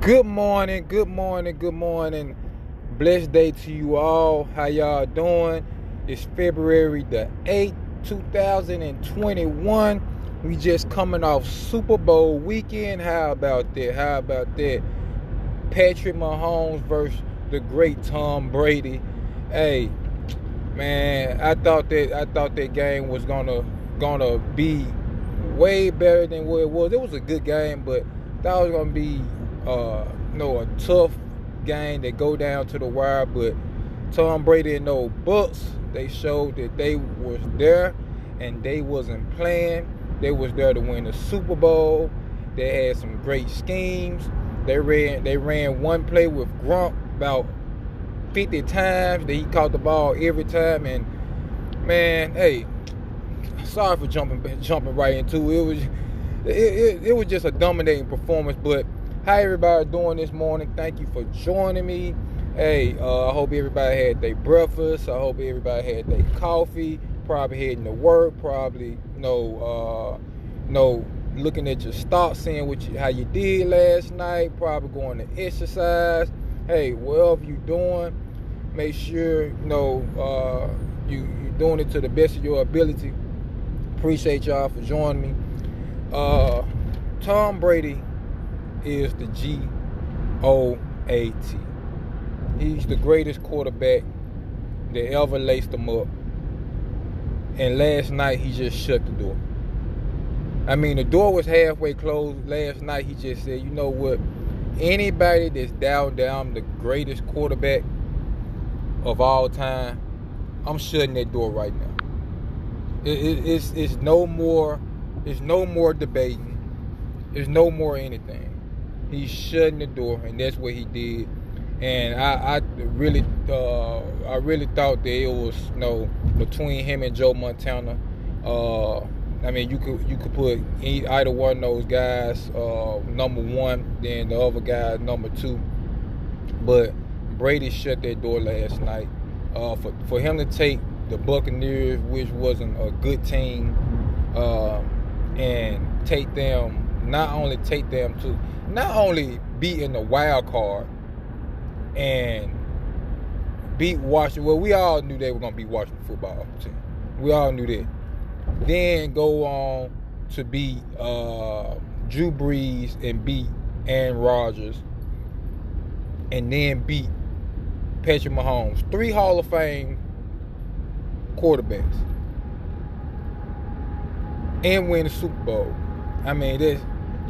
Good morning, good morning, good morning. Blessed day to you all. How y'all doing? It's February the 8th, 2021. We just coming off Super Bowl weekend. How about that? How about that? Patrick Mahomes versus the great Tom Brady. Hey, man, I thought that I thought that game was gonna gonna be way better than what it was. It was a good game, but that was gonna be uh, know, a tough game that go down to the wire. But Tom Brady and no Bucks, they showed that they was there and they wasn't playing. They was there to win the Super Bowl. They had some great schemes. They ran they ran one play with Gronk about 50 times. That he caught the ball every time. And man, hey, sorry for jumping jumping right into it. It was it, it, it was just a dominating performance, but how everybody doing this morning? Thank you for joining me. Hey, uh, I hope everybody had their breakfast. I hope everybody had their coffee. Probably heading to work. Probably know, uh, know, looking at your stock, seeing what you, how you did last night. Probably going to exercise. Hey, whatever you doing, make sure you know uh, you you doing it to the best of your ability. Appreciate y'all for joining me. Uh, Tom Brady is the G O A T. He's the greatest quarterback that ever laced them up. And last night he just shut the door. I mean, the door was halfway closed. Last night he just said, you know what? Anybody that's down down the greatest quarterback of all time, I'm shutting that door right now. It, it, it's it's no more. It's no more debating. There's no more anything. He's shutting the door, and that's what he did. And I, I really, uh, I really thought that it was you know between him and Joe Montana. Uh, I mean, you could you could put either one of those guys uh, number one, then the other guy number two. But Brady shut that door last night. Uh, for for him to take the Buccaneers, which wasn't a good team, uh, and take them not only take them to not only be in the wild card and beat Washington. Well, we all knew they were gonna be Washington football team. We all knew that. Then go on to beat uh, Drew Brees and beat Aaron Rodgers, and then beat Patrick Mahomes. Three Hall of Fame quarterbacks, and win the Super Bowl. I mean, this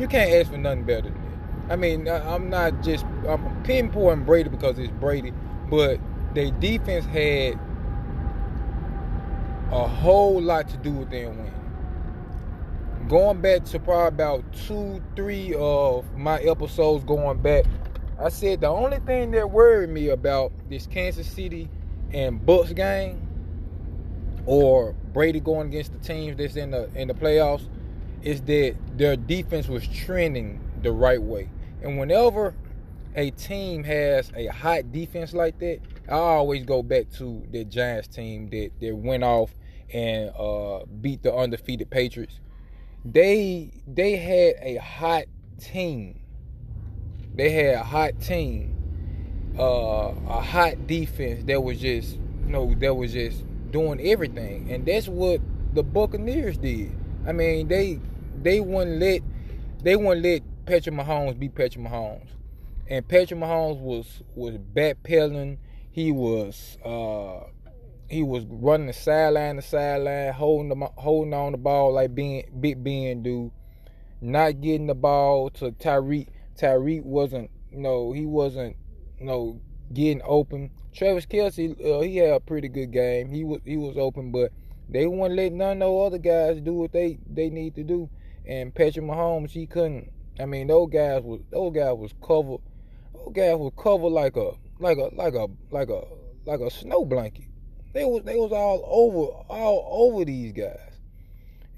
you can't ask for nothing better than that. I mean, I'm not just I'm pinpointing Brady because it's Brady, but their defense had a whole lot to do with them winning. Going back to probably about two, three of my episodes going back, I said the only thing that worried me about this Kansas City and Bucks game, or Brady going against the teams that's in the in the playoffs, is that their defense was trending the right way. And whenever a team has a hot defense like that, I always go back to the Giants team that, that went off and uh, beat the undefeated Patriots. They they had a hot team. They had a hot team, uh, a hot defense that was just you know that was just doing everything, and that's what the Buccaneers did. I mean, they they wouldn't let they wouldn't let Patrick Mahomes be Patrick Mahomes, and Patrick Mahomes was was backpedaling. He was uh, he was running the sideline to sideline, holding the holding on the ball like being Big Ben do, not getting the ball to Tyreek. Tyreek wasn't you know he wasn't you know getting open. Travis Kelce, uh, he had a pretty good game. He was he was open, but they wouldn't let none of those other guys do what they they need to do. And Patrick Mahomes, he couldn't. I mean, those guys was those guys was covered. Those guys was covered like a like a like a like a like a snow blanket. They was they was all over all over these guys.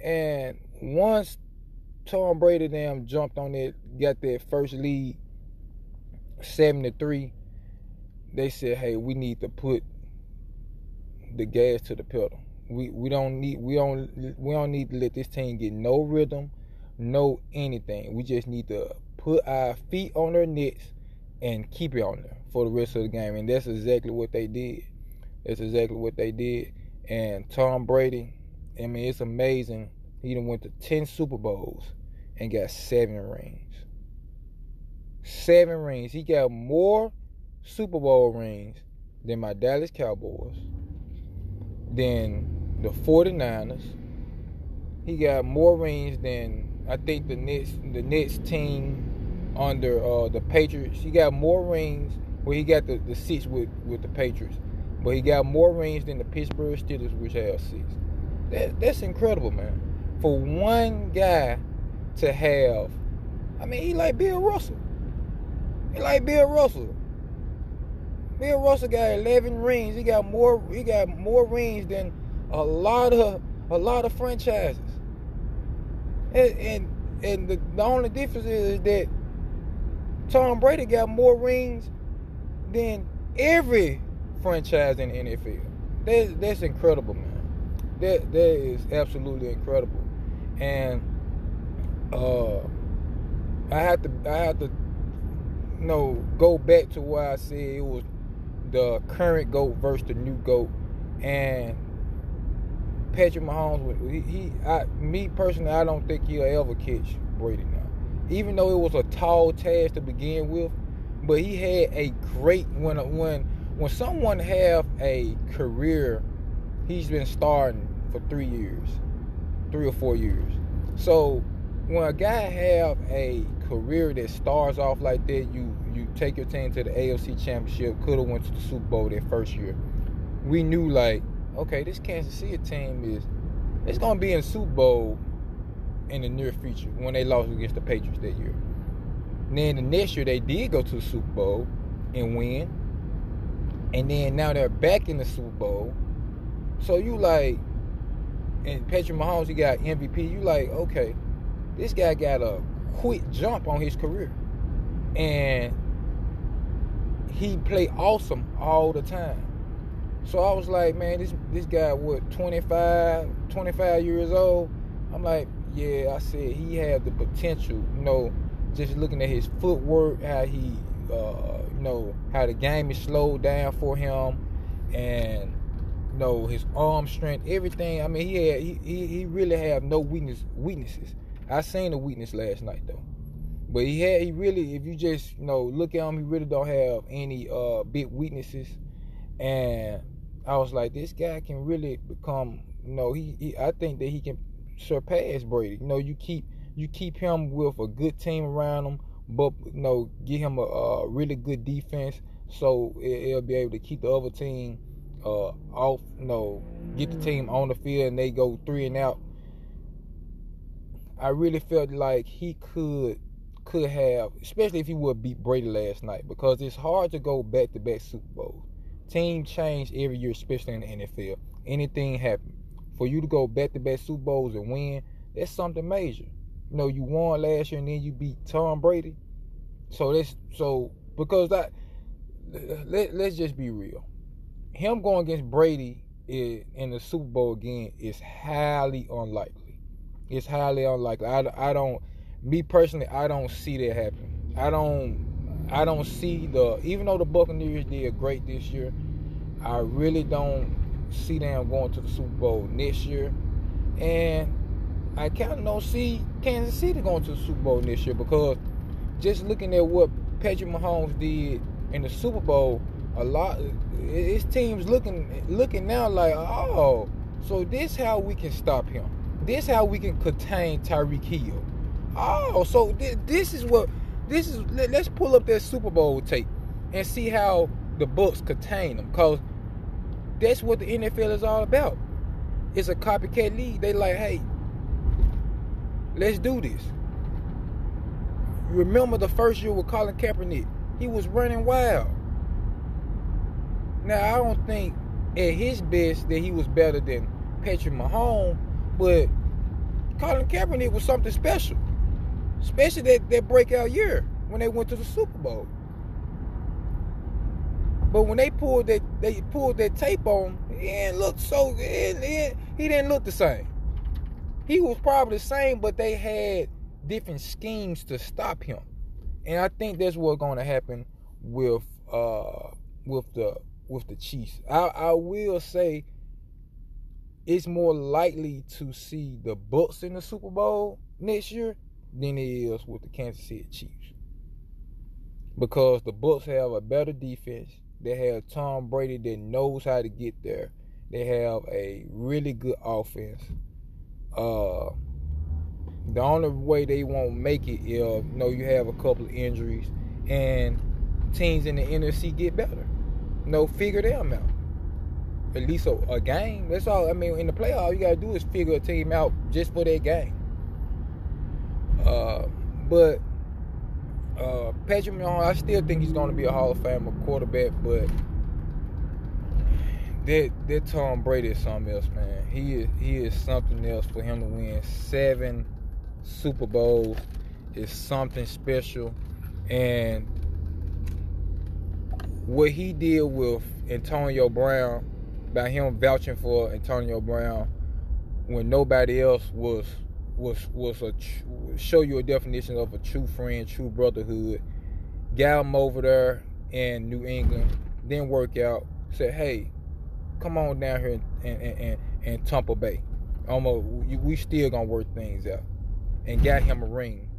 And once Tom Brady them jumped on it, got that first lead, seven to three. They said, "Hey, we need to put the gas to the pedal. We we don't need we don't we don't need to let this team get no rhythm, no anything. We just need to put our feet on their necks and keep it on there for the rest of the game. And that's exactly what they did. That's exactly what they did. And Tom Brady, I mean, it's amazing. He done went to 10 Super Bowls and got seven rings. Seven rings. He got more Super Bowl rings than my Dallas Cowboys, than the 49ers. He got more rings than I think the Nets the Nets team under uh, the Patriots. He got more rings. Well, he got the, the six with, with the Patriots. But he got more rings than the Pittsburgh Steelers, which have six. That, that's incredible, man. For one guy to have, I mean, he like Bill Russell. He like Bill Russell. Bill Russell got 11 rings. He got more. He got more rings than a lot of a lot of franchises. And and, and the, the only difference is that Tom Brady got more rings than every franchise in the NFL. That, that's incredible, man. That that is absolutely incredible. And uh, I have to I have to you know go back to why I said it was the current goat versus the new goat, and Patrick Mahomes. He, he I, me personally, I don't think he'll ever catch Brady now. Even though it was a tall task to begin with, but he had a great when when when someone have a career, he's been starting for three years, three or four years. So when a guy have a career that starts off like that, you you take your team to the AFC Championship, could have went to the Super Bowl that first year. We knew like, okay, this Kansas City team is it's gonna be in Super Bowl in the near future when they lost against the Patriots that year. And then the next year they did go to the Super Bowl and win. And then now they're back in the Super Bowl. So you like and Patrick Mahomes, he got MVP. You like, okay, this guy got a quick jump on his career. And he played awesome all the time. So I was like, man, this this guy what 25, 25 years old. I'm like, yeah, I said he had the potential, you know, just looking at his footwork, how he uh, you know, how the game is slowed down for him and you know, his arm strength, everything. I mean, he had he, he really have no weakness weaknesses. I seen the weakness last night though. But he had he really if you just you know look at him, he really don't have any uh big weaknesses. And I was like, this guy can really become you know, he, he I think that he can surpass Brady. You know, you keep you keep him with a good team around him, but you know, give him a, a really good defense so it, will be able to keep the other team uh, off, you know, get the team on the field and they go three and out I really felt like he could could have, especially if he would beat Brady last night, because it's hard to go back to back Super Bowls. Team change every year, especially in the NFL. Anything happen. For you to go back to back Super Bowls and win, that's something major. You know, you won last year and then you beat Tom Brady. So that's so because that let, let's just be real. Him going against Brady in the Super Bowl again is highly unlikely. It's highly unlikely. I, I don't, me personally, I don't see that happening. I don't, I don't see the. Even though the Buccaneers did great this year, I really don't see them going to the Super Bowl next year, and I kind of don't see Kansas City going to the Super Bowl next year because just looking at what Patrick Mahomes did in the Super Bowl, a lot his team's looking looking now like, oh, so this how we can stop him. This how we can contain Tyreek Hill. Oh, so th- this is what this is. Let, us pull up that Super Bowl tape and see how the Bucks contain them, cause that's what the NFL is all about. It's a copycat league. They like, hey, let's do this. Remember the first year with Colin Kaepernick? He was running wild. Now I don't think at his best that he was better than Patrick Mahomes, but Colin Kaepernick was something special, especially that, that breakout year when they went to the Super Bowl. But when they pulled that they pulled that tape on, he didn't look so he didn't, look the same. He was probably the same, but they had different schemes to stop him. and I think that's what's going to happen with uh with the with the Chiefs. I I will say it's more likely to see the Bucks in the Super Bowl next year than it is with the Kansas City Chiefs. Because the Bucks have a better defense. They have Tom Brady that knows how to get there. They have a really good offense. Uh the only way they won't make it you know you have a couple of injuries and teams in the NFC get better. You know, figure them out. At least a, a game. That's all. I mean, in the playoff, you gotta do is figure a team out just for that game. Uh, but uh, Patrick Mahomes, I still think he's going to be a Hall of Famer quarterback, but that that Tom Brady is something else, man. He is he is something else for him to win seven Super Bowls is something special, and what he did with Antonio Brown by him vouching for Antonio Brown when nobody else was was was a show you a definition of a true friend, true brotherhood. Got him over there in New England, didn't work out. Said, hey, come on down here in, in, in, in Tampa Bay. Almost, we still gonna work things out, and got him a ring.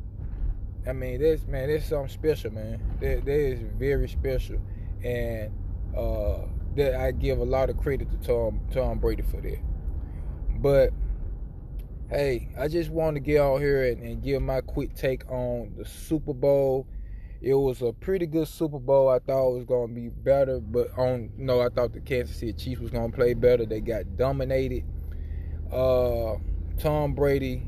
I mean, that's man, that's something special, man. That that is very special, and uh, that I give a lot of credit to Tom Tom Brady for that. But hey, I just wanted to get out here and, and, give my quick take on the Super Bowl. It was a pretty good Super Bowl. I thought it was going to be better, but on no, I thought the Kansas City Chiefs was going to play better. They got dominated. Uh, Tom Brady,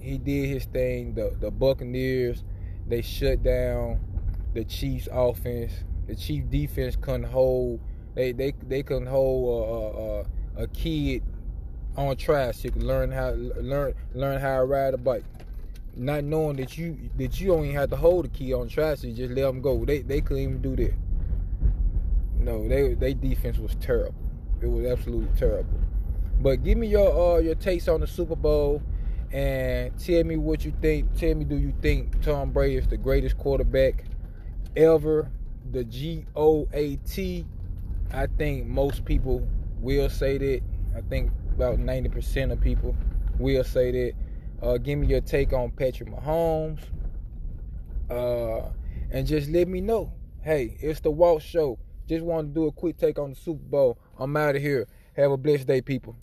he did his thing. The the Buccaneers, they shut down the Chiefs offense. The Chiefs defense couldn't hold. They they they couldn't hold a, a, a kid on tricycle, learn how learn learn how to ride a bike. Not knowing that you that you even have to hold the key on trash, you just let them go. They they couldn't even do that. No, they they defense was terrible. It was absolutely terrible. But give me your uh your takes on the Super Bowl and tell me what you think. Tell me do you think Tom Brady is the greatest quarterback ever? The G O A T. I think most people will say that. I think about 90% of people will say that. Uh, give me your take on Patrick Mahomes. Uh, and just let me know. Hey, it's the Walt Show. Just want to do a quick take on the Super Bowl. I'm out of here. Have a blessed day, people.